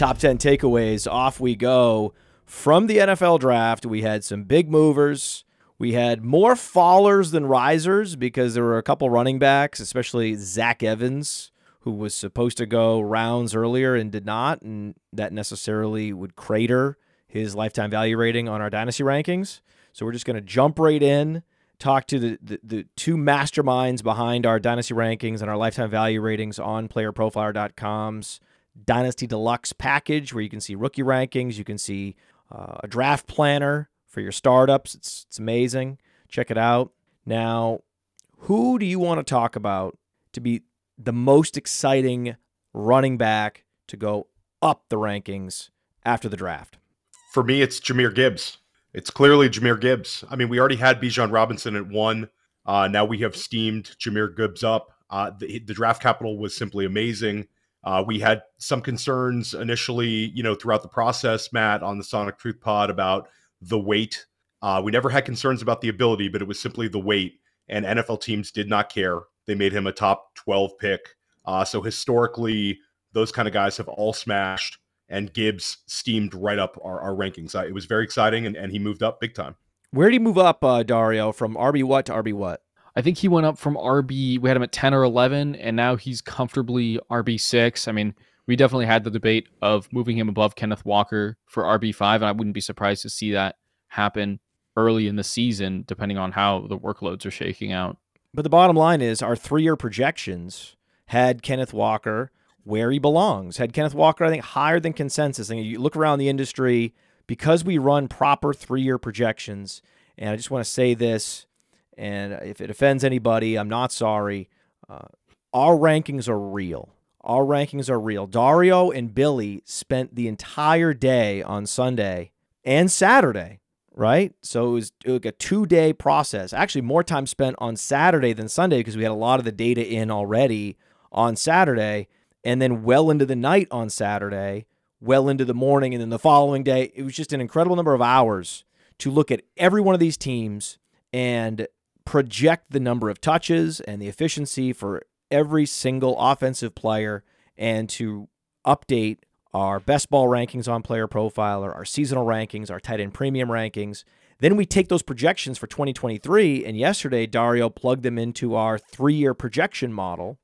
top 10 takeaways. Off we go. From the NFL draft, we had some big movers. We had more fallers than risers because there were a couple running backs, especially Zach Evans, who was supposed to go rounds earlier and did not, and that necessarily would crater his lifetime value rating on our dynasty rankings. So we're just going to jump right in, talk to the, the, the two masterminds behind our dynasty rankings and our lifetime value ratings on playerprofiler.com's Dynasty Deluxe package, where you can see rookie rankings, you can see uh, a draft planner for your startups. It's, it's amazing. Check it out. Now, who do you want to talk about to be the most exciting running back to go up the rankings after the draft? For me, it's Jahmyr Gibbs. It's clearly Jahmyr Gibbs. I mean, we already had Bijan Robinson at one. Uh, now we have steamed Jahmyr Gibbs up. Uh, the, the, draft capital was simply amazing. Uh, we had some concerns initially, you know, throughout the process, Matt, on the Sonic Truth Pod about the weight. Uh, we never had concerns about the ability, but it was simply the weight. And NFL teams did not care. They made him a top 12 pick. Uh, so historically, those kind of guys have all smashed, and Gibbs steamed right up our, our rankings. Uh, it was very exciting, and, and he moved up big time. Where did he move up, uh, Dario, from RB what to RB what? I think he went up from RB. We had him at 10 or 11, and now he's comfortably RB6. I mean, we definitely had the debate of moving him above Kenneth Walker for RB5, and I wouldn't be surprised to see that happen early in the season, depending on how the workloads are shaking out. But the bottom line is our three year projections had Kenneth Walker where he belongs. Had Kenneth Walker, I think, higher than consensus. And you look around the industry because we run proper three year projections. And I just want to say this and if it offends anybody, I'm not sorry. Uh, our rankings are real. Our rankings are real. Dario and Billy spent the entire day on Sunday and Saturday, right? So it was, was a two day process. Actually, more time spent on Saturday than Sunday because we had a lot of the data in already on Saturday. And then well into the night on Saturday, well into the morning, and then the following day. It was just an incredible number of hours to look at every one of these teams and project the number of touches and the efficiency for every single offensive player and to update our best ball rankings on Player Profiler our seasonal rankings, our tight end premium rankings. Then we take those projections for 2023. And yesterday, Dario plugged them into our three year projection model.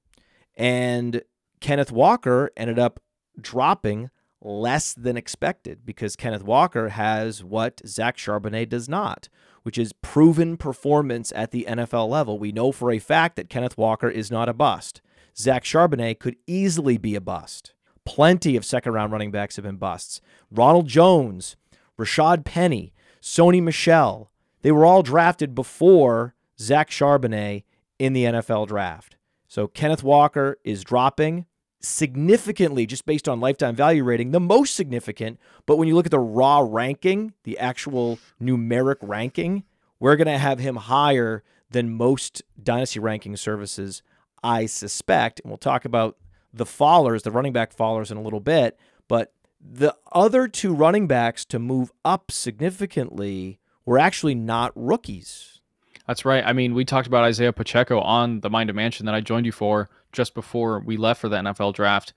And Kenneth Walker ended up dropping less than expected because Kenneth Walker has what Zach Charbonnet does not, which is proven performance at the NFL level. We know for a fact that Kenneth Walker is not a bust. Zach Charbonnet could easily be a bust. Plenty of second round running backs have been busts. Ronald Jones, Rashad Penny, Sony Michel, they were all drafted before Zach Charbonnet in the NFL draft. So Kenneth Walker is dropping significantly just based on lifetime value rating, the most significant. But when you look at the raw ranking, the actual numeric ranking, we're going to have him higher than most dynasty ranking services, I suspect. And we'll talk about the fallers, the running back fallers in a little bit. But the other two running backs to move up significantly were actually not rookies. That's right. I mean, we talked about Isaiah Pacheco on the Mind of Mansion that I joined you for just before we left for the NFL draft,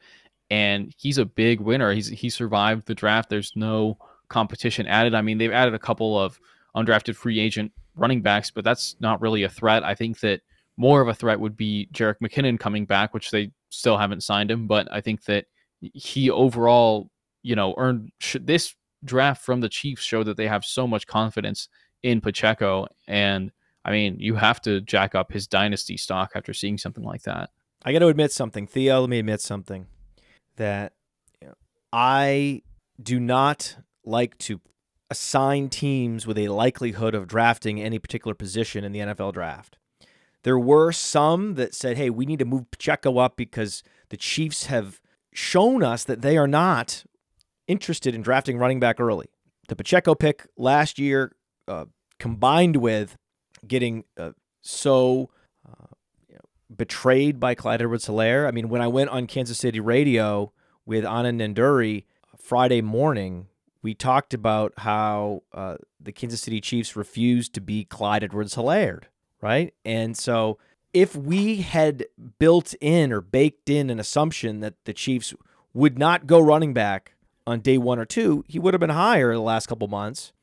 and he's a big winner. He's he survived the draft. There's no competition added. I mean, they've added a couple of undrafted free agent running backs, but that's not really a threat. I think that more of a threat would be Jerick McKinnon coming back, which they still haven't signed him. But I think that he overall, you know, earned this draft from the Chiefs showed that they have so much confidence in Pacheco and I mean, you have to jack up his dynasty stock after seeing something like that. I got to admit something, Theo. Let me admit something that I do not like to assign teams with a likelihood of drafting any particular position in the NFL draft. There were some that said, "Hey, we need to move Pacheco up because the Chiefs have shown us that they are not interested in drafting running back early." The Pacheco pick last year, uh, combined with getting uh, so betrayed by Clyde Edwards Helaire. I mean, when I went on Kansas City radio with Anand Nanduri Friday morning, we talked about how uh, the Kansas City Chiefs refused to be Clyde Edwards Helaire, right? And so if we had built in or baked in an assumption that the Chiefs would not go running back on day one or two, he would have been higher the last couple months.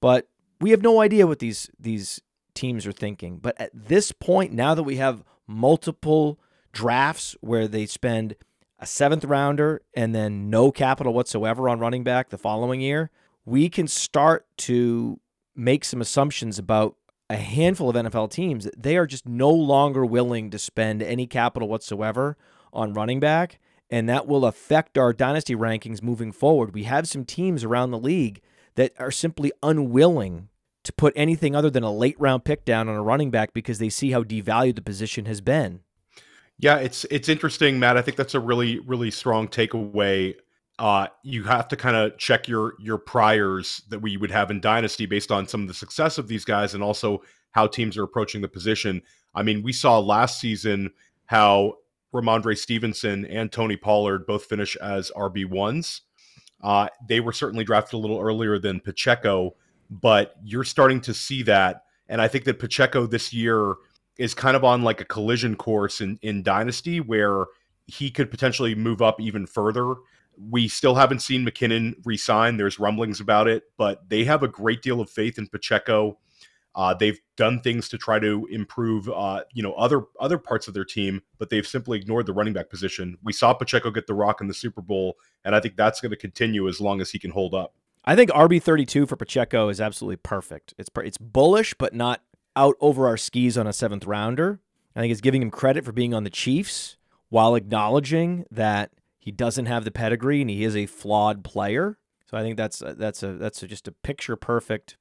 But we have no idea what these these teams are thinking. But at this point, now that we have multiple drafts where they spend a seventh rounder and then no capital whatsoever on running back the following year, we can start to make some assumptions about a handful of NFL teams that they are just no longer willing to spend any capital whatsoever on running back. And that will affect our dynasty rankings moving forward. We have some teams around the league that are simply unwilling put anything other than a late round pick down on a running back because they see how devalued the position has been. Yeah, it's it's interesting, Matt. I think that's a really really strong takeaway. Uh, you have to kind of check your your priors that we would have in dynasty based on some of the success of these guys and also how teams are approaching the position. I mean, we saw last season how Rhamondre Stevenson and Tony Pollard both finish as RB ones. Uh, they were certainly drafted a little earlier than Pacheco, but you're starting to see that. And I think that Pacheco this year is kind of on like a collision course in, in Dynasty where he could potentially move up even further. We still haven't seen McKinnon resign. There's rumblings about it, but they have a great deal of faith in Pacheco. Uh, they've done things to try to improve, uh, you know, other other parts of their team, but they've simply ignored the running back position. We saw Pacheco get the rock in the Super Bowl, and I think that's going to continue as long as he can hold up. I think RB thirty two for Pacheco is absolutely perfect. It's it's bullish, but not out over our skis on a seventh rounder. I think it's giving him credit for being on the Chiefs while acknowledging that he doesn't have the pedigree and he is a flawed player. So I think that's that's a that's a, just a picture perfect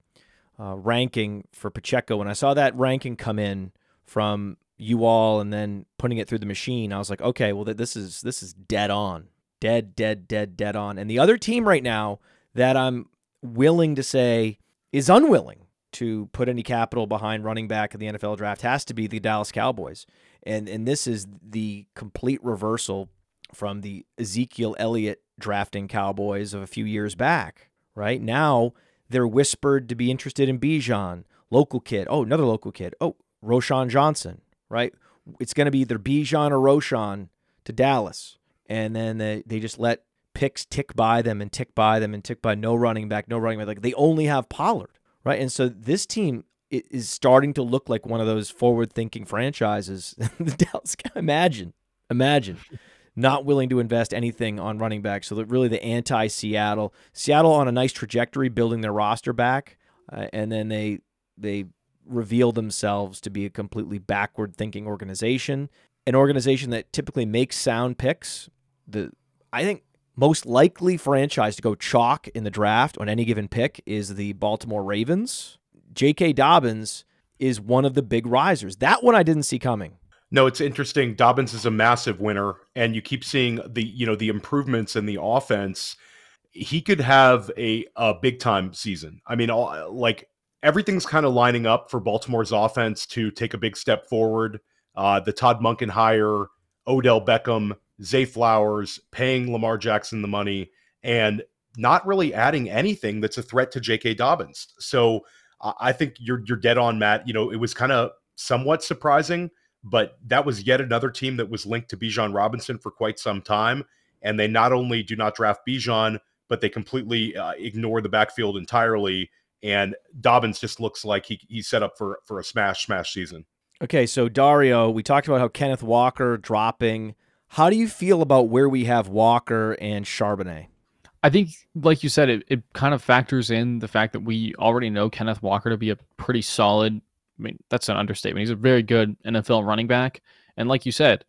uh, ranking for Pacheco. When I saw that ranking come in from you all and then putting it through the machine, I was like, okay, well, this is this is dead on, dead, dead, dead, dead on. And the other team right now that I'm willing to say is unwilling to put any capital behind running back in the NFL draft has to be the Dallas Cowboys. And and this is the complete reversal from the Ezekiel Elliott drafting Cowboys of a few years back. Right now, they're whispered to be interested in Bijan, local kid. Oh, another local kid. Oh, Roschon Johnson, right? It's going to be either Bijan or Roschon to Dallas. And then they, they just let picks tick by them and tick by them and tick by no running back, no running back. Like they only have Pollard, right? And so this team is starting to look like one of those forward thinking franchises. the Dallas, imagine, imagine not willing to invest anything on running back. So that really the anti Seattle, Seattle on a nice trajectory, building their roster back, uh, and then they they reveal themselves to be a completely backward thinking organization, an organization that typically makes sound picks. The I think most likely franchise to go chalk in the draft on any given pick is the Baltimore Ravens. J.K. Dobbins is one of the big risers. That one I didn't see coming. No, it's interesting. Dobbins is a massive winner, and you keep seeing the you know the improvements in the offense. He could have a a big time season. I mean, all, like everything's kind of lining up for Baltimore's offense to take a big step forward. Uh, the Todd Monken hire, Odell Beckham, Zay Flowers, paying Lamar Jackson the money, and not really adding anything that's a threat to J.K. Dobbins. So I think you're you're dead on, Matt. You know, it was kind of somewhat surprising but that was yet another team that was linked to Bijan Robinson for quite some time. And they not only do not draft Bijan, but they completely uh, ignore the backfield entirely. And Dobbins just looks like he, he's set up for, for a smash, smash season. Okay, so Dario, we talked about how Kenneth Walker dropping. How do you feel about where we have Walker and Charbonnet? I think, like you said, it, it kind of factors in the fact that we already know Kenneth Walker to be a pretty solid I mean, that's an understatement. He's a very good NFL running back. And like you said,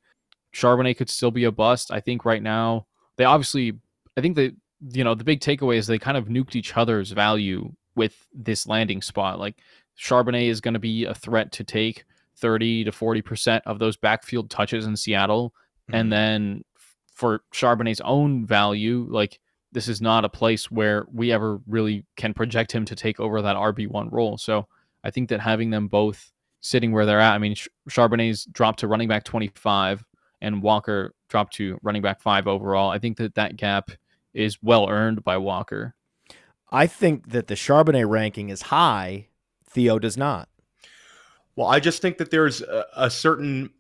Charbonnet could still be a bust. I think right now, they obviously, I think that, you know, the big takeaway is they kind of nuked each other's value with this landing spot. Like Charbonnet is going to be a threat to take 30 to 40% of those backfield touches in Seattle. Mm-hmm. And then for Charbonnet's own value, like this is not a place where we ever really can project him to take over that RB1 role. So I think that having them both sitting where they're at, I mean, Charbonnet's dropped to running back 25 and Walker dropped to running back five overall. I think that that gap is well earned by Walker. I think that the Charbonnet ranking is high. Theo does not. Well, I just think that there's a, a certain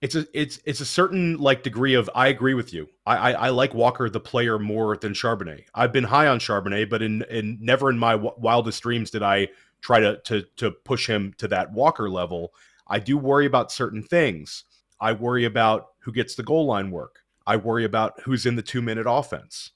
it's a it's it's a certain like degree of I agree with you. I, I I, like Walker the player more than Charbonnet. I've been high on Charbonnet, but in in never in my w- wildest dreams did I try to to to push him to that Walker level. I do worry about certain things. I worry about who gets the goal line work. I worry about who's in the two minute offense.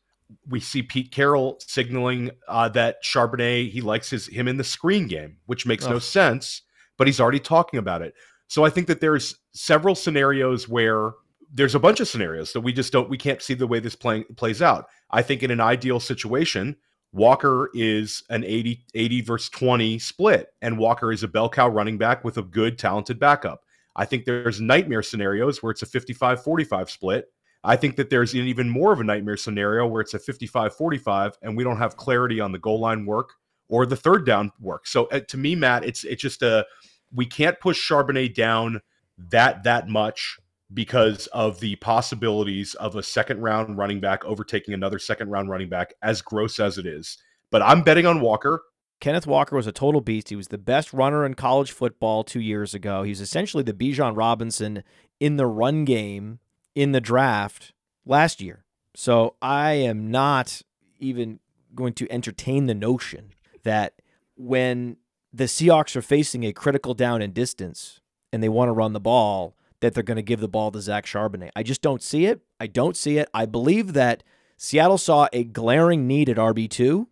We see Pete Carroll signaling uh, that Charbonnet he likes his him in the screen game, which makes no sense, but he's already talking about it. So I think that there's several scenarios where there's a bunch of scenarios that we just don't we can't see the way this playing plays out. I think in an ideal situation, Walker is an 80 80 versus 20 split and Walker is a bell cow running back with a good talented backup. I think there's nightmare scenarios where it's a 55-45 split. I think that there's an even more of a nightmare scenario where it's a 55-45 and we don't have clarity on the goal line work or the third down work. So uh, to me Matt, it's it's just a we can't push Charbonnet down that that much because of the possibilities of a second round running back overtaking another second round running back, as gross as it is. But I'm betting on Walker. Kenneth Walker was a total beast. He was the best runner in college football two years ago. He's essentially the Bijan Robinson in the run game in the draft last year. So I am not even going to entertain the notion that when the Seahawks are facing a critical down and distance and they want to run the ball, that they're going to give the ball to Zach Charbonnet. I just don't see it. I don't see it. I believe that Seattle saw a glaring need at RB2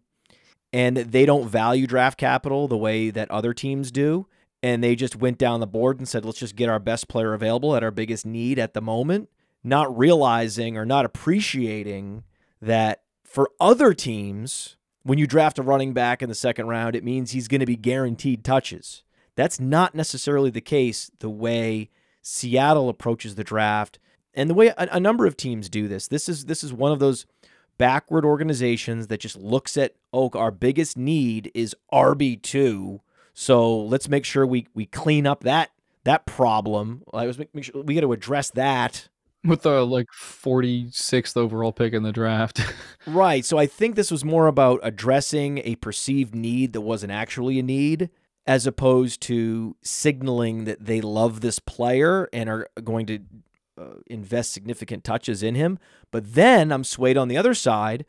and they don't value draft capital the way that other teams do. And they just went down the board and said, let's just get our best player available at our biggest need at the moment, not realizing or not appreciating that for other teams, when you draft a running back in the second round, it means he's going to be guaranteed touches. That's not necessarily the case the way Seattle approaches the draft and the way a, a, number of teams do this. This is this is one of those backward organizations that just looks at oh our biggest need is RB2. So let's make sure we we clean up that that problem. Let's make, make sure we got to address that with the like 46th overall pick in the draft. right. So I think this was more about addressing a perceived need that wasn't actually a need as opposed to signaling that they love this player and are going to uh, invest significant touches in him. But then I'm swayed on the other side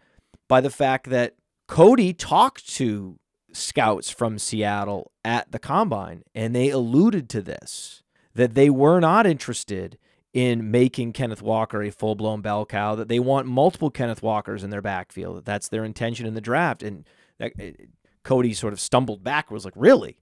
by the fact that Cody talked to scouts from Seattle at the combine and they alluded to this that they were not interested in making Kenneth Walker a full blown bell cow, that they want multiple Kenneth Walkers in their backfield, that's their intention in the draft. And that, eh, Cody sort of stumbled back, was like, really?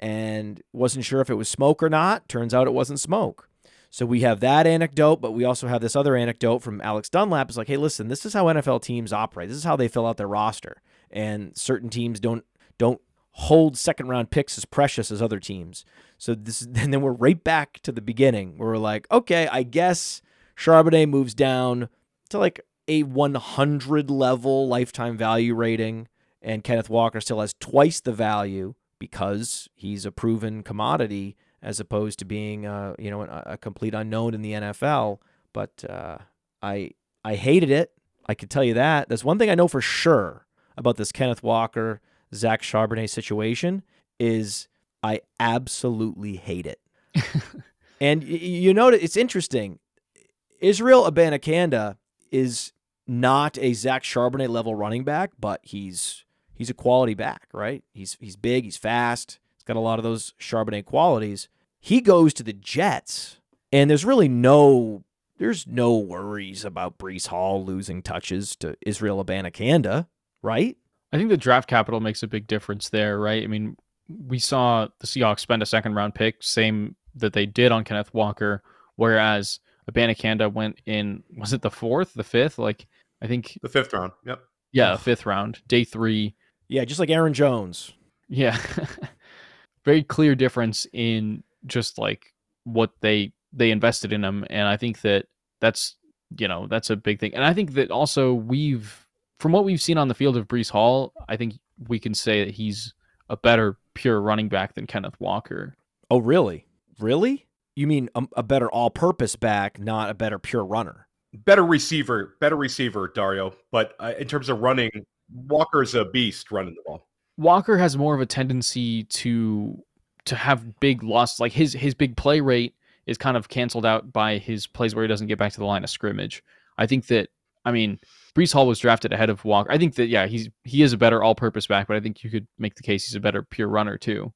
And wasn't sure if it was smoke or not. Turns out it wasn't smoke. So we have that anecdote, but we also have this other anecdote from Alex Dunlap. It's like, hey, listen, this is how NFL teams operate. This is how they fill out their roster. And certain teams don't don't hold second round picks as precious as other teams. So this and then we're right back to the beginning where we're like, okay, I guess Charbonnet moves down to like a 100 level lifetime value rating, and Kenneth Walker still has twice the value because he's a proven commodity as opposed to being, uh, you know, a, a, complete unknown in the NFL. But uh, I I hated it. I can tell you that. That's one thing I know for sure about this Kenneth Walker Zach Charbonnet situation is I absolutely hate it. and you know, it's interesting. Israel Abanikanda is not a Zach Charbonnet level running back, but he's he's a quality back, right? He's he's big, he's fast, he's got a lot of those Charbonnet qualities. He goes to the Jets, and there's really no there's no worries about Breece Hall losing touches to Israel Abanikanda, right? I think the draft capital makes a big difference there, right? I mean, we saw the Seahawks spend a second round pick, same that they did on Kenneth Walker, whereas Abanikanda went in was it the fourth, the fifth? Like I think the fifth round. Yep. Yeah, fifth round, day three. Yeah, just like Aaron Jones. Yeah. Very clear difference in just like what they they invested in him. And I think that that's you know, that's a big thing. And I think that also we've from what we've seen on the field of Breece Hall, I think we can say that he's a better pure running back than Kenneth Walker. Oh, really? Really? You mean a, a better all-purpose back, not a better pure runner? Better receiver, better receiver, Dario. But uh, in terms of running, Walker's a beast running the ball. Walker has more of a tendency to to have big losses. Like his his big play rate is kind of canceled out by his plays where he doesn't get back to the line of scrimmage. I think that I mean Breece Hall was drafted ahead of Walker. I think that yeah, he's he is a better all-purpose back, but I think you could make the case he's a better pure runner too.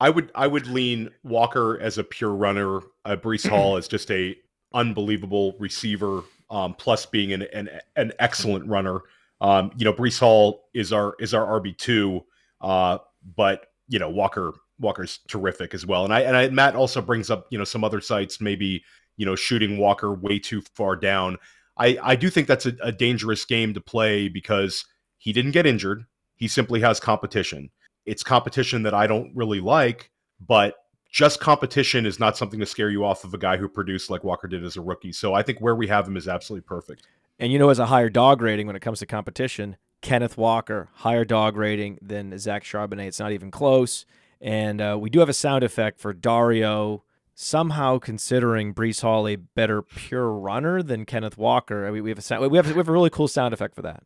I would I would lean Walker as a pure runner, uh, Breece Hall as just a unbelievable receiver, um, plus being an, an an excellent runner. Um, you know, Breece Hall is our is our RB two, uh, but you know Walker Walker's terrific as well. And I and I, Matt also brings up you know some other sites maybe you know shooting Walker way too far down. I I do think that's a, a dangerous game to play because he didn't get injured. He simply has competition. It's competition that I don't really like, but just competition is not something to scare you off of a guy who produced like Walker did as a rookie. So I think where we have him is absolutely perfect. And you know, as a higher dog rating when it comes to competition, Kenneth Walker, higher dog rating than Zach Charbonnet. It's not even close. And uh, we do have a sound effect for Dario somehow considering Breece Hall a better pure runner than Kenneth Walker. I mean, we have a sound, we have we have a really cool sound effect for that.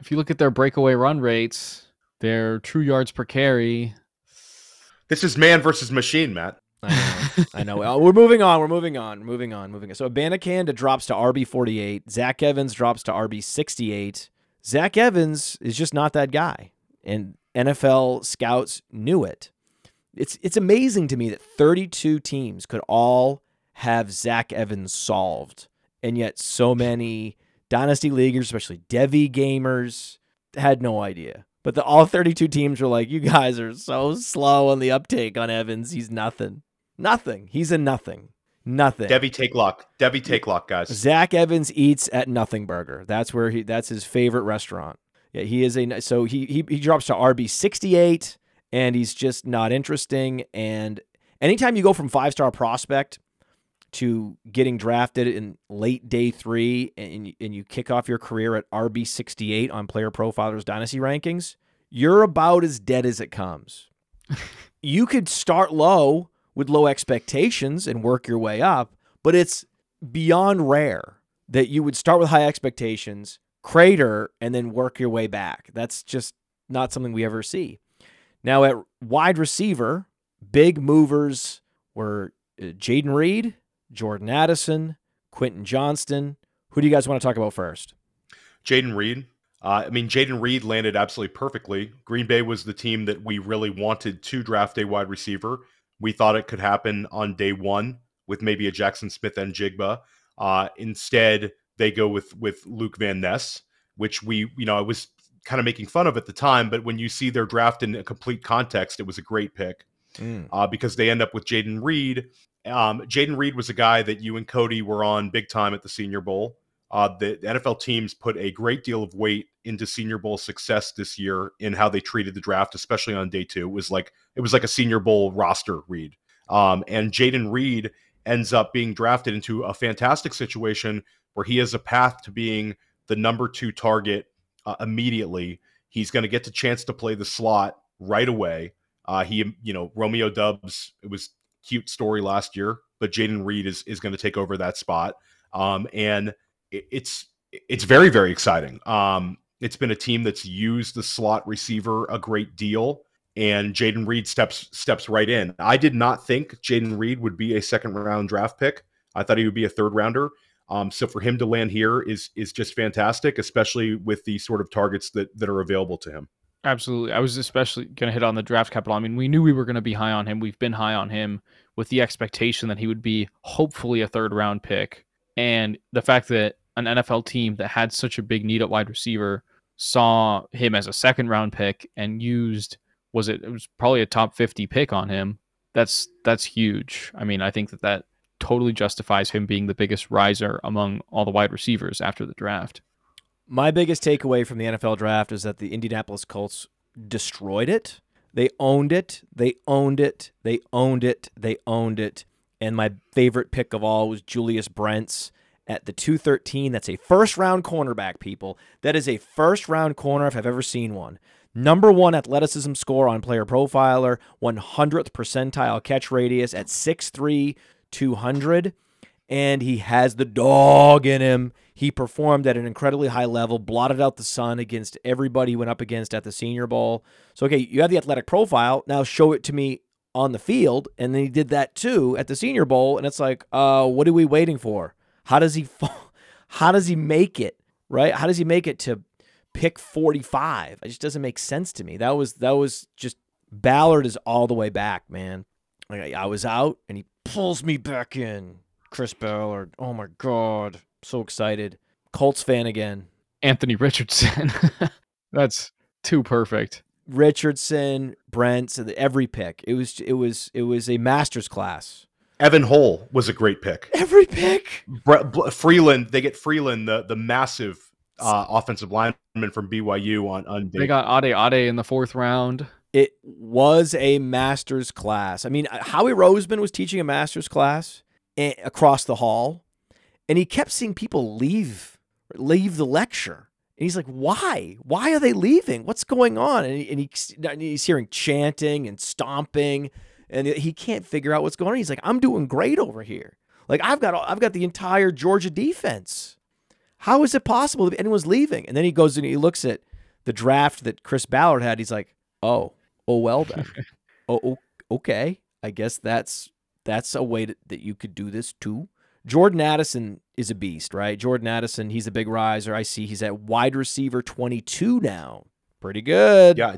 If you look at their breakaway run rates, their true yards per carry. This is man versus machine, Matt. I know. I know. We're moving on. We're moving on. Moving on. Moving on. So Abanikanda drops to RB 48. Zach Evans drops to RB 68. Zach Evans is just not that guy. And NFL scouts knew it. It's it's amazing to me that 32 teams could all have Zach Evans solved. And yet so many dynasty leaguers, especially Devy gamers, had no idea. But the all 32 teams were like, "You guys are so slow on the uptake on Evans. He's nothing. Nothing. He's a nothing. Nothing." Devy take lock. Devy take lock, guys. Zach Evans eats at Nothing Burger. That's where he. That's his favorite restaurant. Yeah, he is a. So he he he drops to RB 68, and he's just not interesting. And anytime you go from five star prospect to getting drafted in late day three and, and you kick off your career at RB 68 on Player Profiler's Dynasty rankings, you're about as dead as it comes. you could start low with low expectations and work your way up, but it's beyond rare that you would start with high expectations, crater, and then work your way back. That's just not something we ever see. Now, at wide receiver, big movers were Jayden Reed, Jordan Addison, Quentin Johnston. Who do you guys want to talk about first? Jayden Reed. Uh, I mean, Jayden Reed landed absolutely perfectly. Green Bay was the team that we really wanted to draft a wide receiver. We thought it could happen on day one with maybe a Jaxon Smith-Njigba. Uh, instead, they go with with Luke Van Ness, which we, you know, I was kind of making fun of at the time, but when you see their draft in a complete context, it was a great pick Mm. uh, because they end up with Jayden Reed. Um, Jayden Reed was a guy that you and Cody were on big time at the Senior Bowl. Uh, the NFL teams put a great deal of weight into Senior Bowl success this year in how they treated the draft, especially on day two. It was like it was like a Senior Bowl roster read. Um, and Jayden Reed ends up being drafted into a fantastic situation where he has a path to being the number two target uh, immediately. He's going to get the chance to play the slot right away. Uh, he, you know, Romeo Doubs. It was cute story last year, but Jayden Reed is is going to take over that spot. Um, and it, it's it's very very exciting. Um, it's been a team that's used the slot receiver a great deal, and Jayden Reed steps steps right in. I did not think Jayden Reed would be a second round draft pick. I thought he would be a third rounder. Um, so for him to land here is is just fantastic, especially with the sort of targets that that are available to him. Absolutely. I was especially going to hit on the draft capital. I mean, we knew we were going to be high on him. We've been high on him with the expectation that he would be hopefully a third round pick. And the fact that an NFL team that had such a big need at wide receiver saw him as a second round pick and used was it it was probably a top 50 pick on him. That's that's huge. I mean, I think that that totally justifies him being the biggest riser among all the wide receivers after the draft. My biggest takeaway from the NFL draft is that the Indianapolis Colts destroyed it. They owned it. They owned it. They owned it. They owned it. And my favorite pick of all was Julius Brents at the 213. That's a first round cornerback, people. That is a first round corner if I've ever seen one. Number one athleticism score on Player Profiler, 100th percentile catch radius at 6'3, 200. And he has the dog in him. He performed at an incredibly high level, blotted out the sun against everybody he went up against at the Senior Bowl. So, okay, you have the athletic profile. Now show it to me on the field, and then he did that too at the Senior Bowl. And it's like, uh, what are we waiting for? How does he fall? How does he make it? Right? How does he make it to pick 45? It just doesn't make sense to me. That was that was just Ballard is all the way back, man. Like I was out and he pulls me back in. Chris Ballard. Oh my god. So excited. Colts fan again. Anthony Richardson. That's too perfect. Richardson, Brent, so the- every pick. It was it was it was a master's class. Evan Hull was a great pick. Every pick. Bre- Ble- Freeland, they get Freeland, the the massive uh, offensive lineman from BYU on on They got Ade Ade in the fourth round. It was a master's class. I mean, uh, Howie Roseman was teaching a master's class across the hall, and he kept seeing people leave leave the lecture. And he's like, "Why? Why are they leaving? What's going on?" And, he, and, he, and he's hearing chanting and stomping, and he can't figure out what's going on. He's like, "I'm doing great over here. Like I've got I've got the entire Georgia defense. How is it possible that anyone's leaving?" And then he goes and he looks at the draft that Chris Ballard had. He's like, "Oh, oh well then. oh, okay. I guess that's that's a way to, that you could do this too." Jordan Addison is a beast, right? Jordan Addison, he's a big riser. I see he's at wide receiver 22 now. Pretty good. Yeah,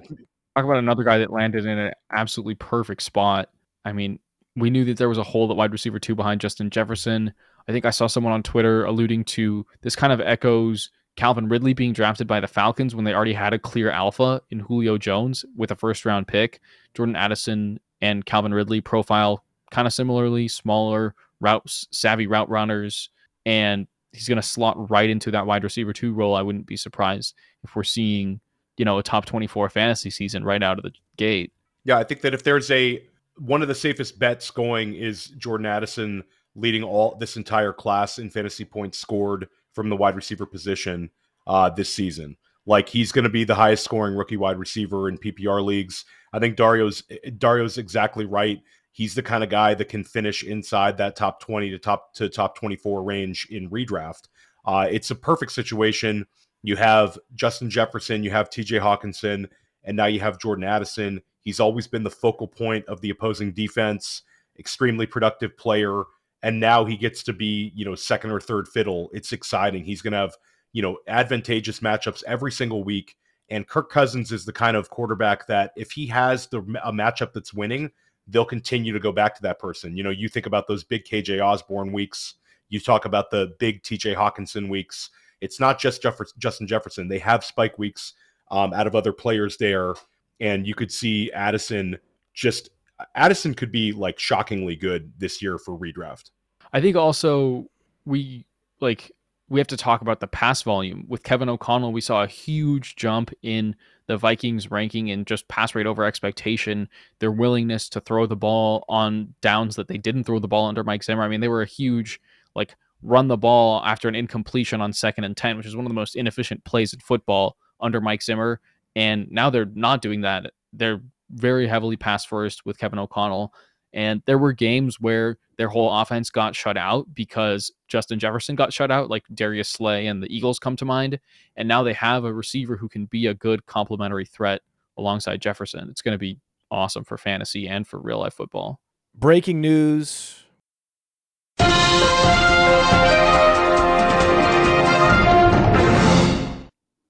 Talk about another guy that landed in an absolutely perfect spot. I mean, we knew that there was a hole at wide receiver two behind Justin Jefferson. I think I saw someone on Twitter alluding to this kind of echoes Calvin Ridley being drafted by the Falcons when they already had a clear alpha in Julio Jones with a first round pick. Jordan Addison and Calvin Ridley profile kind of similarly, smaller route savvy route runners, and he's going to slot right into that wide receiver two role. I wouldn't be surprised if we're seeing, you know, a top 24 fantasy season right out of the gate. Yeah, I think that if there's a one of the safest bets going is Jordan Addison leading all this entire class in fantasy points scored from the wide receiver position uh, this season. Like he's going to be the highest scoring rookie wide receiver in PPR leagues. I think Dario's Dario's exactly right. He's the kind of guy that can finish inside that top 20 to top to top 24 range in redraft. Uh, it's a perfect situation. You have Justin Jefferson, you have TJ Hockenson, and now you have Jordan Addison. He's always been the focal point of the opposing defense, extremely productive player. And now he gets to be, you know, second or third fiddle. It's exciting. He's going to have, you know, advantageous matchups every single week. And Kirk Cousins is the kind of quarterback that if he has the a matchup that's winning, they'll continue to go back to that person. You know, you think about those big KJ Osborn weeks. You talk about the big TJ Hockenson weeks. It's not just Jeff- Justin Jefferson. They have spike weeks um, out of other players there, and you could see Addison just Addison could be like shockingly good this year for redraft. I think also we like we have to talk about the pass volume with Kevin O'Connell. We saw a huge jump in the Vikings ranking and just pass rate over expectation, their willingness to throw the ball on downs that they didn't throw the ball under Mike Zimmer. I mean, they were a huge like run the ball after an incompletion on second and 10, which is one of the most inefficient plays in football under Mike Zimmer. And now they're not doing that. They're very heavily pass first with Kevin O'Connell. And there were games where their whole offense got shut out because Justin Jefferson got shut out, like Darius Slay and the Eagles come to mind. And now they have a receiver who can be a good complementary threat alongside Jefferson. It's going to be awesome for fantasy and for real life football. Breaking news.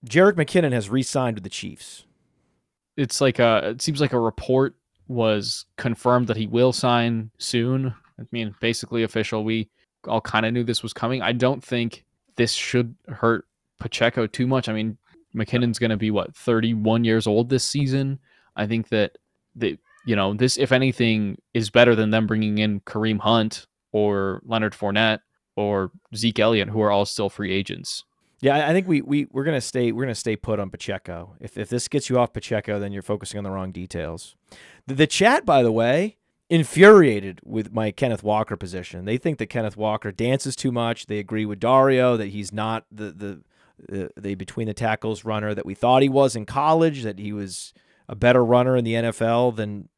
Jerick McKinnon has re-signed with the Chiefs. It's like a, it seems like a report was confirmed that he will sign soon. I mean, basically official. We all kind of knew this was coming. I don't think this should hurt Pacheco too much. I mean, McKinnon's going to be what 31 years old this season. I think that the you know this, if anything, is better than them bringing in Kareem Hunt or Leonard Fournette or Zeke Elliott, who are all still free agents. Yeah, I- think we we we're gonna stay we're gonna stay put on Pacheco. If if this gets you off Pacheco, then you're focusing on the wrong details. The, the chat, by the way, infuriated with my Kenneth Walker position. They think that Kenneth Walker dances too much. They agree with Dario that he's not the the the, the between the tackles runner that we thought he was in college. That he was a better runner in the NFL than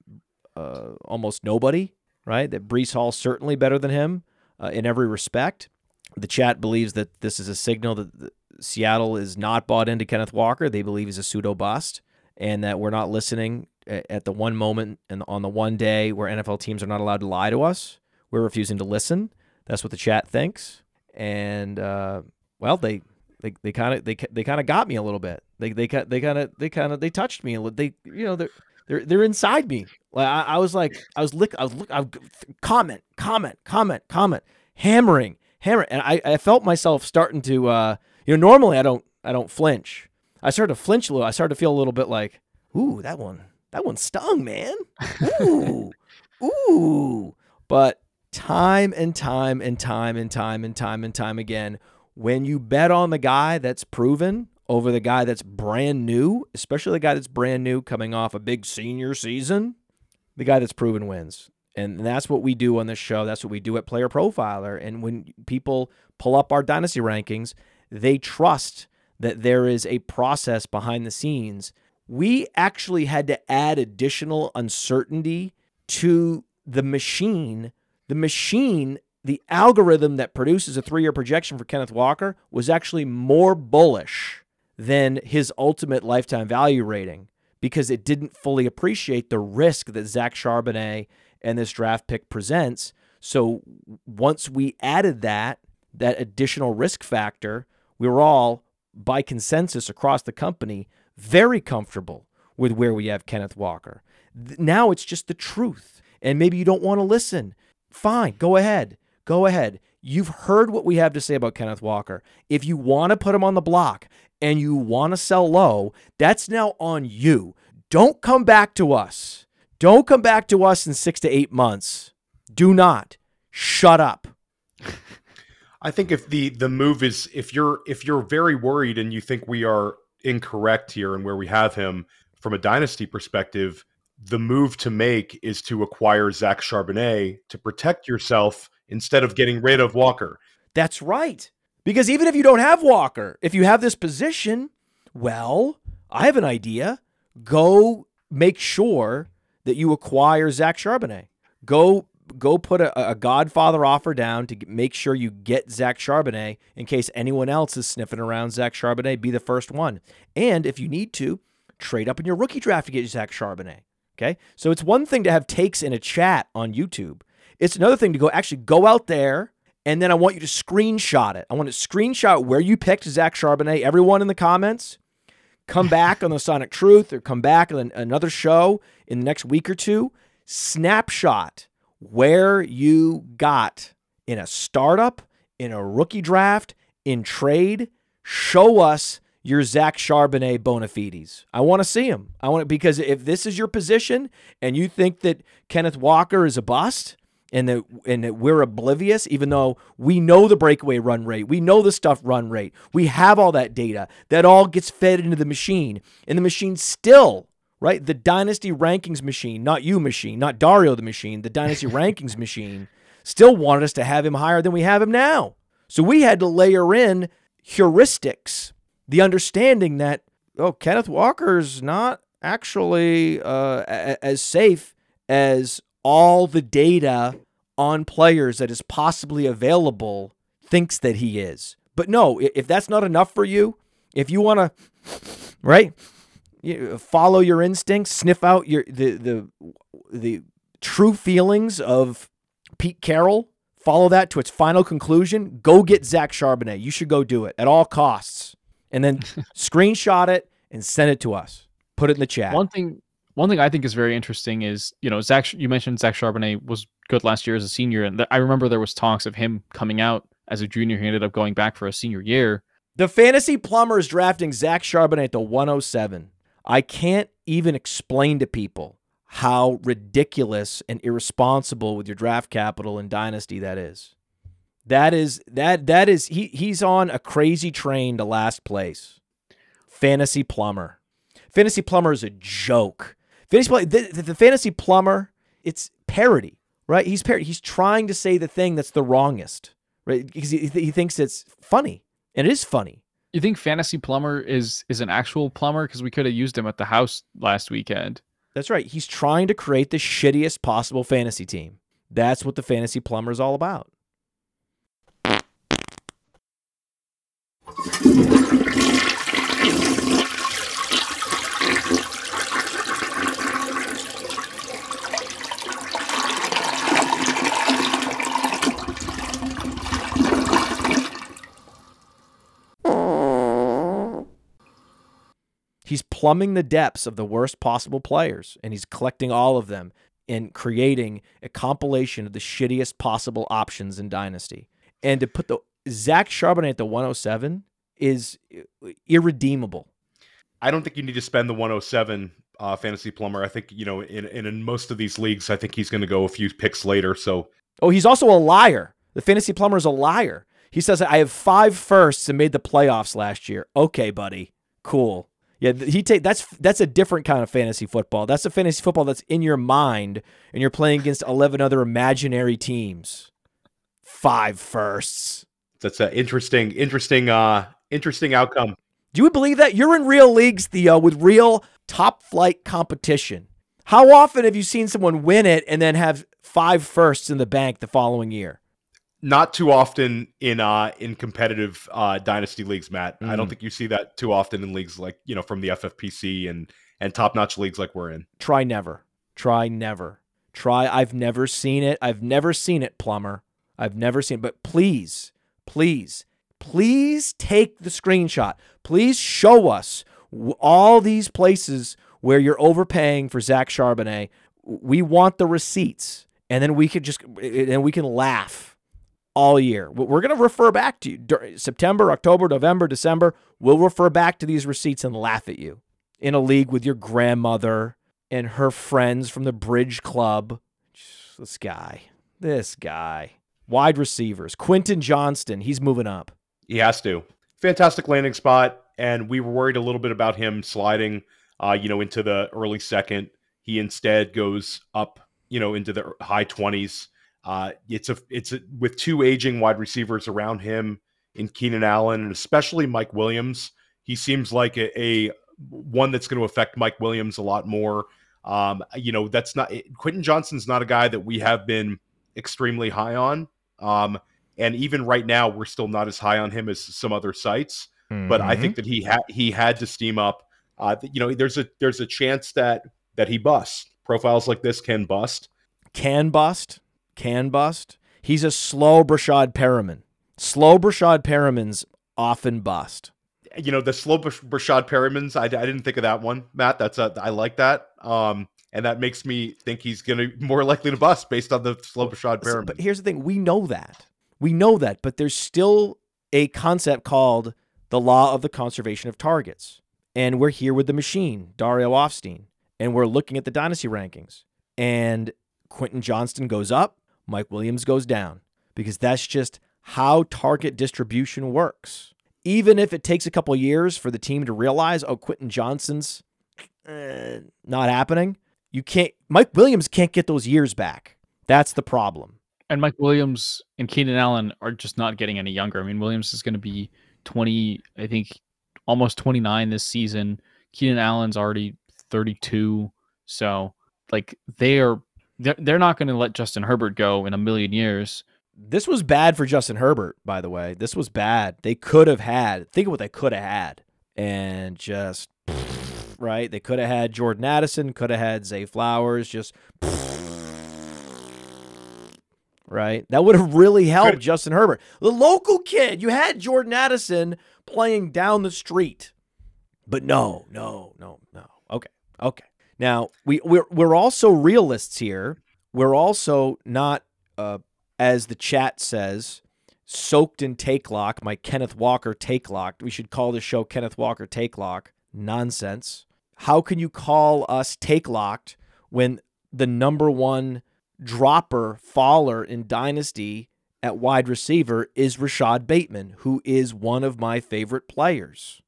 uh, almost nobody. Right? That Breece Hall certainly better than him uh, in every respect. The chat believes that this is a signal that Seattle is not bought into Kenneth Walker. They believe he's a pseudo bust and that we're not listening at the one moment and on the one day where NFL teams are not allowed to lie to us, we're refusing to listen. That's what the chat thinks. And uh, well, they they they kind of they they kind of got me a little bit. They they they kind of they kind of they touched me. They you know they're they're they're inside me. Like I, I was like I was lick I was look I was, comment comment comment comment hammering hammering, and I I felt myself starting to uh you know normally I don't I don't flinch. I started to flinch a little. I started to feel a little bit like ooh that one that one stung man ooh ooh but time and time and time and time and time and time again when you bet on the guy that's proven over the guy that's brand new, especially the guy that's brand new coming off a big senior season, the guy that's proven wins. And that's what we do on this show. That's what we do at Player Profiler. And when people pull up our dynasty rankings, they trust that there is a process behind the scenes. We actually had to add additional uncertainty to the machine. The machine, the algorithm that produces a three year projection for Kenneth Walker was actually more bullish than his ultimate lifetime value rating because it didn't fully appreciate the risk that Zach Charbonnet and this draft pick presents. So once we added that, that additional risk factor, we were all, by consensus across the company, very comfortable with where we have Kenneth Walker. Now it's just the truth. And maybe you don't want to listen. Fine, go ahead. Go ahead. You've heard what we have to say about Kenneth Walker. If you want to put him on the block, and you want to sell low, that's now on you. Don't come back to us. Don't come back to us in six to eight months. Do not. Shut up. I think if the the move is if you're if you're very worried and you think we are incorrect here and where we have him from a dynasty perspective, the move to make is to acquire Zach Charbonnet to protect yourself instead of getting rid of Walker. That's right. Because even if you don't have Walker, if you have this position, well, I have an idea. Go make sure that you acquire Zach Charbonnet. Go go put a, a Godfather offer down to make sure you get Zach Charbonnet in case anyone else is sniffing around Zach Charbonnet. Be the first one. And if you need to, trade up in your rookie draft to get Zach Charbonnet. Okay. So it's one thing to have takes in a chat on YouTube. It's another thing to go actually go out there and then I want you to screenshot it. I want to screenshot where you picked Zach Charbonnet. Everyone in the comments, come back on the Sonic Truth or come back on another show in the next week or two. Snapshot where you got in a startup, in a rookie draft, in trade. Show us your Zach Charbonnet bona fides. I want to see him. I want it because if this is your position and you think that Kenneth Walker is a bust, and that and that we're oblivious, even though we know the breakaway run rate, we know the stuff run rate, we have all that data. That all gets fed into the machine, and the machine still right the dynasty rankings machine, not you machine, not Dario the machine, the dynasty rankings machine still wanted us to have him higher than we have him now. So we had to layer in heuristics, the understanding that oh Kenneth Walker's not actually uh, as safe as all the data on players that is possibly available thinks that he is. But no, if that's not enough for you, if you want to, right, follow your instincts, sniff out your the the the true feelings of Pete Carroll, follow that to its final conclusion. Go get Zach Charbonnet. You should go do it at all costs, and then screenshot it and send it to us. Put it in the chat. One thing one thing I think is very interesting is, you know, Zach, you mentioned Zach Charbonnet was good last year as a senior. And th- I remember there was talks of him coming out as a junior. He ended up going back for a senior year. The fantasy plumber is drafting Zach Charbonnet to 107. I can't even explain to people how ridiculous and irresponsible with your draft capital and dynasty that is. That is that that is he he's on a crazy train to last place. Fantasy plumber. Fantasy plumber is a joke. Fantasy the, the, the fantasy plumber, it's parody, right? He's parody. He's trying to say the thing that's the wrongest, right? Because he, he thinks it's funny, and it is funny. You think fantasy plumber is is an actual plumber? Because we could have used him at the house last weekend. That's right. He's trying to create the shittiest possible fantasy team. That's what the fantasy plumber is all about. Plumbing the depths of the worst possible players, and he's collecting all of them and creating a compilation of the shittiest possible options in Dynasty. And to put the Zach Charbonnet at the 107 is irredeemable. I don't think you need to spend the 107 uh, fantasy plumber. I think you know in, in in most of these leagues, I think he's going to go a few picks later. So Oh, he's also a liar. The fantasy plumber is a liar. He says I have five firsts and made the playoffs last year. Okay, buddy, cool. Yeah, he take that's that's a different kind of fantasy football. That's a fantasy football that's in your mind, and you're playing against eleven other imaginary teams. Five firsts. that's an interesting, interesting, uh, interesting outcome. Do you believe that you're in real leagues, Theo, with real top flight competition? How often have you seen someone win it and then have five firsts in the bank the following year? Not too often in uh in competitive uh dynasty leagues, Matt. I don't Mm. think you see that too often in leagues like you know from the FFPC and and top notch leagues like we're in. Try never. Try never. Try. I've never seen it. I've never seen it, plumber. I've never seen. It. But please, please, please take the screenshot. Please show us all these places where you're overpaying for Zach Charbonnet. We want the receipts, and then we could just and we can laugh all year. We- We're going to refer back to you September, October, November, December. We'll refer back to these receipts and laugh at you in a league with your grandmother and her friends from the Bridge Club. This guy, this guy. Wide receivers. Quentin Johnston, he's moving up. He has to. Fantastic landing spot, and we were worried a little bit about him sliding, uh, you know, into the early second. He instead goes up, you know, into the high twenties. Uh, it's a, it's a, with two aging wide receivers around him in Keenan Allen and especially Mike Williams. He seems like a, a one that's going to affect Mike Williams a lot more. Um, you know, that's not Quentin Johnston's not a guy that we have been extremely high on. Um, and even right now, we're still not as high on him as some other sites. But I think that he had he had to steam up. Uh, you know, there's a there's a chance that that he busts. Profiles like this can bust. can bust, can bust. He's a slow Breshad Perriman. Slow Breshad Perriman's often bust. You know, the slow Breshad Perrimans. I, I didn't think of that one, Matt. That's a, I like that. Um, and that makes me think he's going to more likely to bust based on the slow Breshad Perriman. But here's the thing: we know that, we know that, but there's still a concept called the law of the conservation of targets, and we're here with the machine, Dario Offstein, and we're looking at the dynasty rankings, and Quentin Johnston goes up, Mike Williams goes down, because that's just how target distribution works. Even if it takes a couple years for the team to realize, oh, Quentin Johnston's eh, not happening, you can't. Mike Williams can't get those years back. That's the problem. And Mike Williams and Keenan Allen are just not getting any younger. I mean, Williams is going to be 20, I think, almost 29 this season. Keenan Allen's already 32. So, like, they are, they're, they're not going to let Justin Herbert go in a million years. This was bad for Justin Herbert, by the way. This was bad. They could have had, think of what they could have had. And just, right? They could have had Jordan Addison, could have had Zay Flowers, just, right? That would have really helped Could- Justin Herbert. The local kid, you had Jordan Addison playing down the street. But no, no, no, no. Okay, okay. Now we we're we're also realists here. We're also not, uh, as the chat says, soaked in take lock. My Kenneth Walker take lock. We should call the show Kenneth Walker take lock. Nonsense. How can you call us take locked when the number one dropper faller in Dynasty at wide receiver is Rashod Bateman, who is one of my favorite players?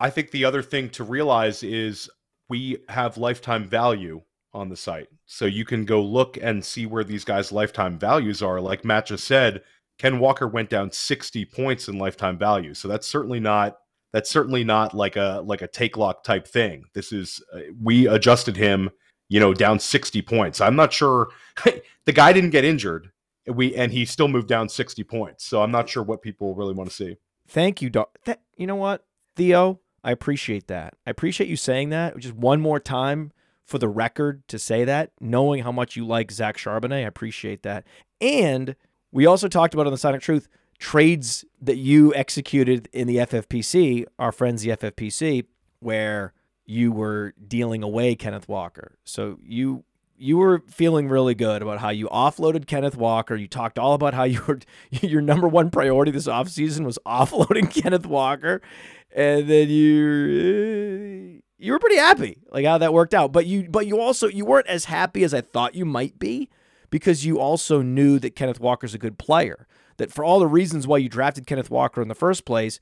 I think the other thing to realize is we have lifetime value on the site. So you can go look and see where these guys' lifetime values are. Like Matt just said, Ken Walker went down 60 points in lifetime value. So that's certainly not that's certainly not like a like a take lock type thing. This is uh, we adjusted him, you know, down 60 points. I'm not sure the guy didn't get injured. We and he still moved down 60 points. So I'm not sure what people really want to see. Thank you, Doc. You know what, Theo? I appreciate that. I appreciate you saying that. Just one more time for the record to say that, knowing how much you like Zach Charbonnet. I appreciate that. And we also talked about on the Sonic Truth trades that you executed in the FFPC, our friends, the FFPC, where you were dealing away Kenneth Walker. So you you were feeling really good about how you offloaded Kenneth Walker. You talked all about how you were your number one priority this offseason was offloading Kenneth Walker. And then you eh, you were pretty happy like how that worked out. But you but you also you weren't as happy as I thought you might be because you also knew that Kenneth Walker's a good player. That for all the reasons why you drafted Kenneth Walker in the first place,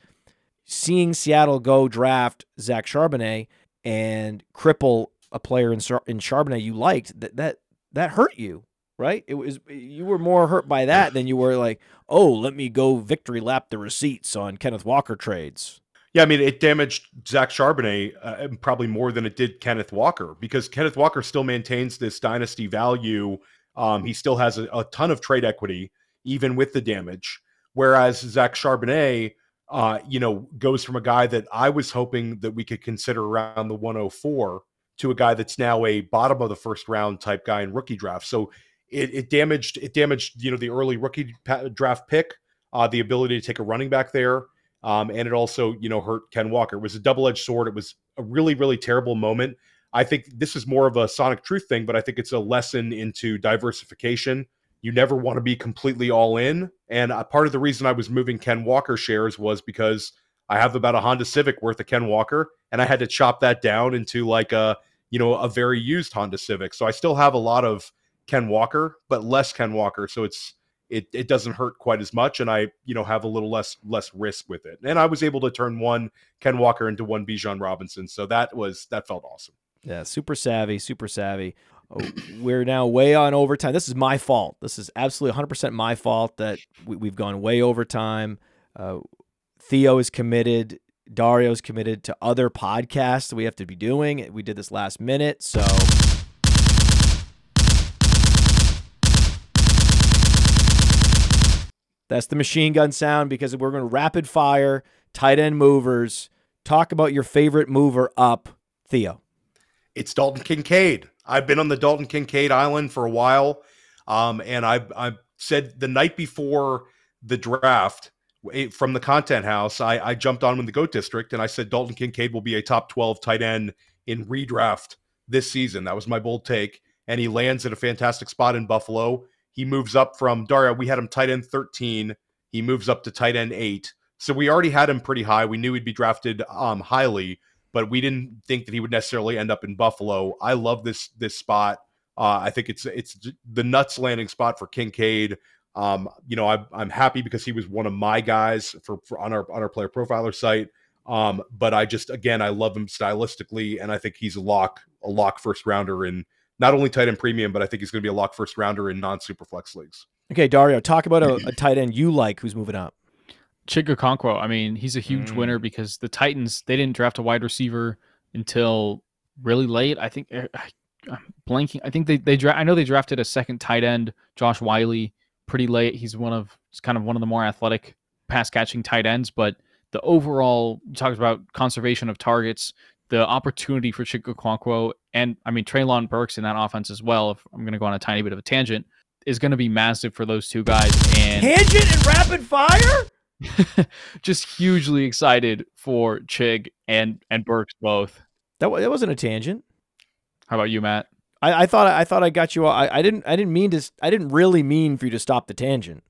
seeing Seattle go draft Zach Charbonnet and cripple a player in in Charbonnet you liked, that that that hurt you, right? It was you were more hurt by that than you were like, oh, let me go victory lap the receipts on Kenneth Walker trades. Yeah, I mean, it damaged Zach Charbonnet uh, probably more than it did Kenneth Walker because Kenneth Walker still maintains this dynasty value. Um, he still has a, a, ton of trade equity, even with the damage. Whereas Zach Charbonnet, uh, you know, goes from a guy that I was hoping that we could consider around the 104 to a guy that's now a bottom of the first round type guy in rookie draft. So it, it damaged it damaged you know the early rookie draft pick, uh, the ability to take a running back there, um, and it also you know hurt Ken Walker. It was a double edged sword. It was a really really terrible moment. I think this is more of a Sonic Truth thing, but I think it's a lesson into diversification. You never want to be completely all in. And part of the reason I was moving Ken Walker shares was because I have about a Honda Civic worth of Ken Walker, and I had to chop that down into like a you know a very used Honda Civic. So I still have a lot of Ken Walker, but less Ken Walker. So it's it it doesn't hurt quite as much, and I you know have a little less less risk with it. And I was able to turn one Ken Walker into one Bijan Robinson, so that was that felt awesome. Yeah, super savvy, super savvy. Oh, we're now way on overtime. This is my fault. This is absolutely 100% my fault that we, have gone way overtime. Uh, Theo is committed. Dario's committed to other podcasts we have to be doing. We did this last minute, so. That's the machine gun sound because we're going to rapid fire tight end movers. Talk about your favorite mover up, Theo. It's Dalton Kincaid. I've been on the Dalton Kincaid Island for a while, um, and I I said the night before the draft from the content house, I, I jumped on in the GOAT district and I said Dalton Kincaid will be a top 12 tight end in redraft this season. That was my bold take. And he lands at a fantastic spot in Buffalo. He moves up from Dario. We had him tight end 13. He moves up to tight end eight. So we already had him pretty high. We knew he'd be drafted um, highly, but we didn't think that he would necessarily end up in Buffalo. I love this this spot. Uh, I think it's it's the nuts landing spot for Kincaid. Um, you know, I, I'm happy because he was one of my guys for, for on our on our player profiler site. Um, but I just again I love him stylistically, and I think he's a lock a lock first rounder in not only tight end premium, but I think he's going to be a lock first rounder in non super flex leagues. Okay, Dario, talk about a, a, tight end you like who's moving up. Chig Okonkwo. I mean, he's a huge mm. winner because the Titans they didn't draft a wide receiver until really late. I think eh, I, am blanking. I think they they dra- I know they drafted a second tight end, Josh Whyle pretty late. He's one of he's kind of one of the more athletic pass catching tight ends, but the overall you talked about conservation of targets, the opportunity for Chig Okonkwo, and I mean Treylon Burks in that offense as well. If I'm going to go on a tiny bit of a tangent, is going to be massive for those two guys. And tangent and rapid fire. just hugely excited for Chig and and Burks both. That that wasn't a tangent. How about you, Matt? I, I thought I thought I got you. All, I, I didn't I didn't mean to. I didn't really mean for you to stop the tangent.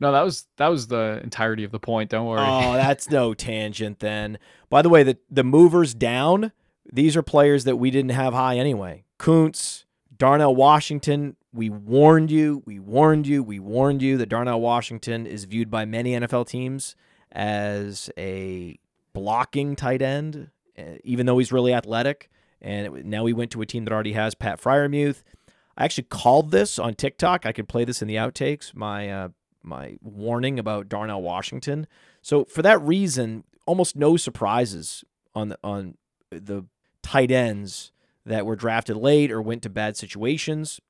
No, that was that was the entirety of the point. Don't worry. Oh, that's no tangent then. By the way, the the movers down. These are players that we didn't have high anyway. Kuntz, Darnell Washington. We warned you. We warned you. We warned you that Darnell Washington is viewed by many NFL teams as a blocking tight end, eh, even though he's really athletic and it, now we went to a team that already has Pat Freiermuth. I actually called this on TikTok. I could play this in the outtakes. My uh, my warning about Darnell Washington. So for that reason, almost no surprises on the on the tight ends that were drafted late or went to bad situations,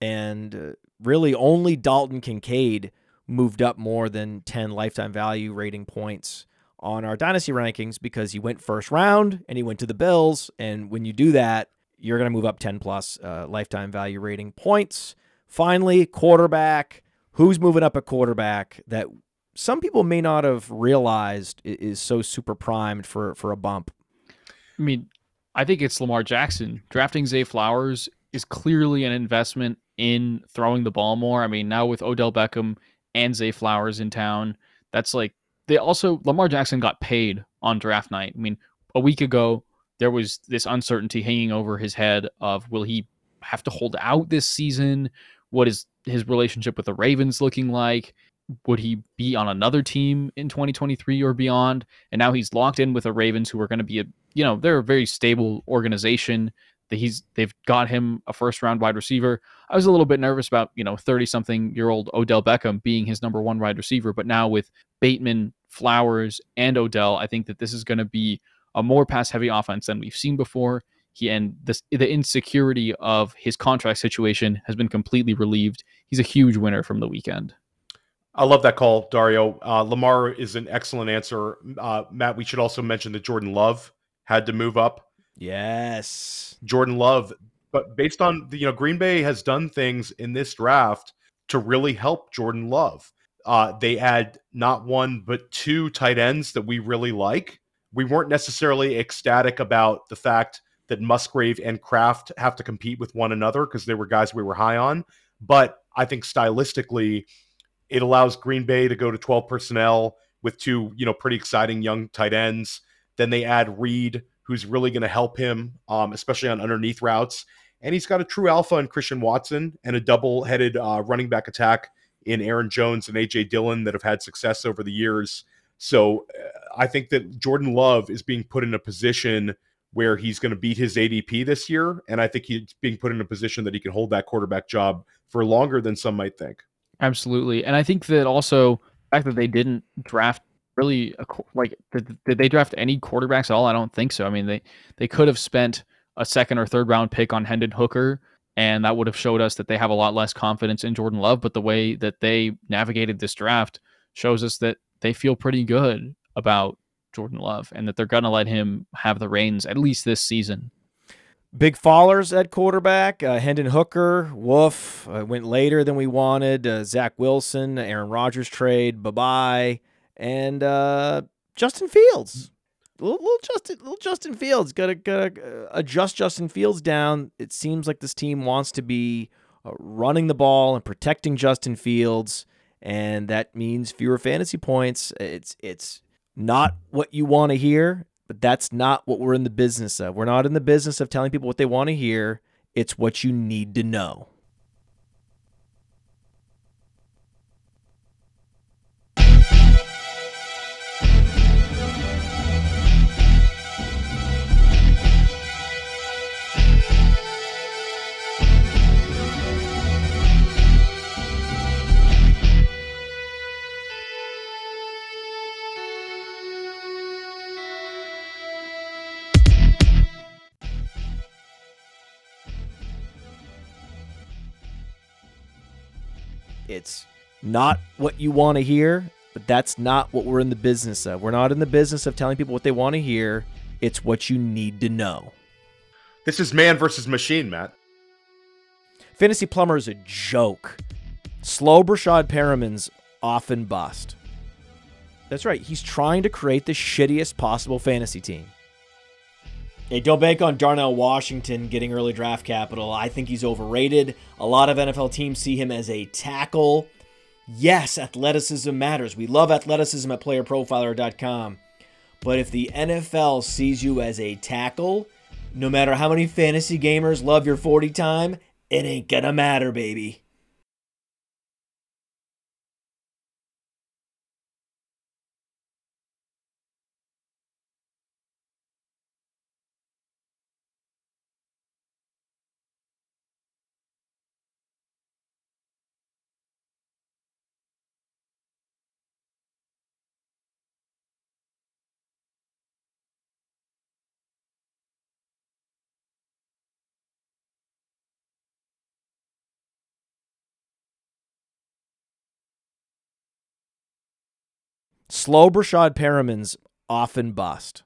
and uh, really only Dalton Kincaid moved up more than ten lifetime value rating points on our dynasty rankings because he went first round and he went to the Bills. And when you do that, you're going to move up 10 plus uh, lifetime value rating points. Finally, quarterback. Who's moving up a quarterback that some people may not have realized is so super primed for for a bump? I mean, I think it's Lamar Jackson. Drafting Zay Flowers is clearly an investment in throwing the ball more. I mean, now with Odell Beckham and Zay Flowers in town, that's like they also Lamar Jackson got paid on draft night. I mean, a week ago there was this uncertainty hanging over his head of will he have to hold out this season? What is his relationship with the Ravens looking like? Would he be on another team in 2023 or beyond? And now he's locked in with the Ravens, who are going to be a, you know, they're a very stable organization. That he's they've got him a first round wide receiver. I was a little bit nervous about you know 30 something year old Odell Beckham being his number one wide receiver, but now with Bateman, Flowers, and Odell, I think that this is going to be a more pass heavy offense than we've seen before. He and this the insecurity of his contract situation has been completely relieved. He's a huge winner from the weekend. I love that call, Dario. Uh, Lamar is an excellent answer. Uh, Matt, we should also mention that Jordan Love had to move up. Yes, Jordan Love. But based on the, you know, Green Bay has done things in this draft to really help Jordan Love. Uh, they had not one but two tight ends that we really like. We weren't necessarily ecstatic about the fact that Musgrave and Kraft have to compete with one another because they were guys we were high on. But I think stylistically, it allows Green Bay to go to 12 personnel with two, you know, pretty exciting young tight ends. Then they add Reed, who's really going to help him, um, especially on underneath routes. And he's got a true alpha in Christian Watson and a double headed uh, running back attack in Aaron Jones and AJ Dillon that have had success over the years. So uh, I think that Jordan Love is being put in a position where he's going to beat his ADP this year. And I think he's being put in a position that he can hold that quarterback job for longer than some might think. Absolutely. And I think that also the fact that they didn't draft really a, like did, did they draft any quarterbacks at all? I don't think so. I mean, they they could have spent a second or third round pick on Hendon Hooker and that would have showed us that they have a lot less confidence in Jordan Love, but the way that they navigated this draft shows us that they feel pretty good about Jordan Love and that they're going to let him have the reins at least this season. Big fallers at quarterback. Uh, Hendon Hooker, woof, uh, went later than we wanted. Uh, Zach Wilson, Aaron Rodgers trade, bye bye. And uh, Justin Fields. Little, little, Justin, little Justin Fields. Got to got to uh, adjust Justin Fields down. It seems like this team wants to be uh, running the ball and protecting Justin Fields, and that means fewer fantasy points. It's it's not what you want to hear, but that's not what we're in the business of. We're not in the business of telling people what they want to hear. It's what you need to know. It's not what you want to hear, but that's not what we're in the business of. We're not in the business of telling people what they want to hear. It's what you need to know. This is man versus machine, Matt. Fantasy Plumber is a joke. Slow Breshad Perriman's often bust. That's right. He's trying to create the shittiest possible fantasy team. Hey, don't bank on Darnell Washington getting early draft capital. I think he's overrated. A lot of NFL teams see him as a tackle. Yes, athleticism matters. We love athleticism at playerprofiler.com. But if the NFL sees you as a tackle, no matter how many fantasy gamers love your 40 time, it ain't gonna matter, baby. Slow Breshad Perriman's often bust.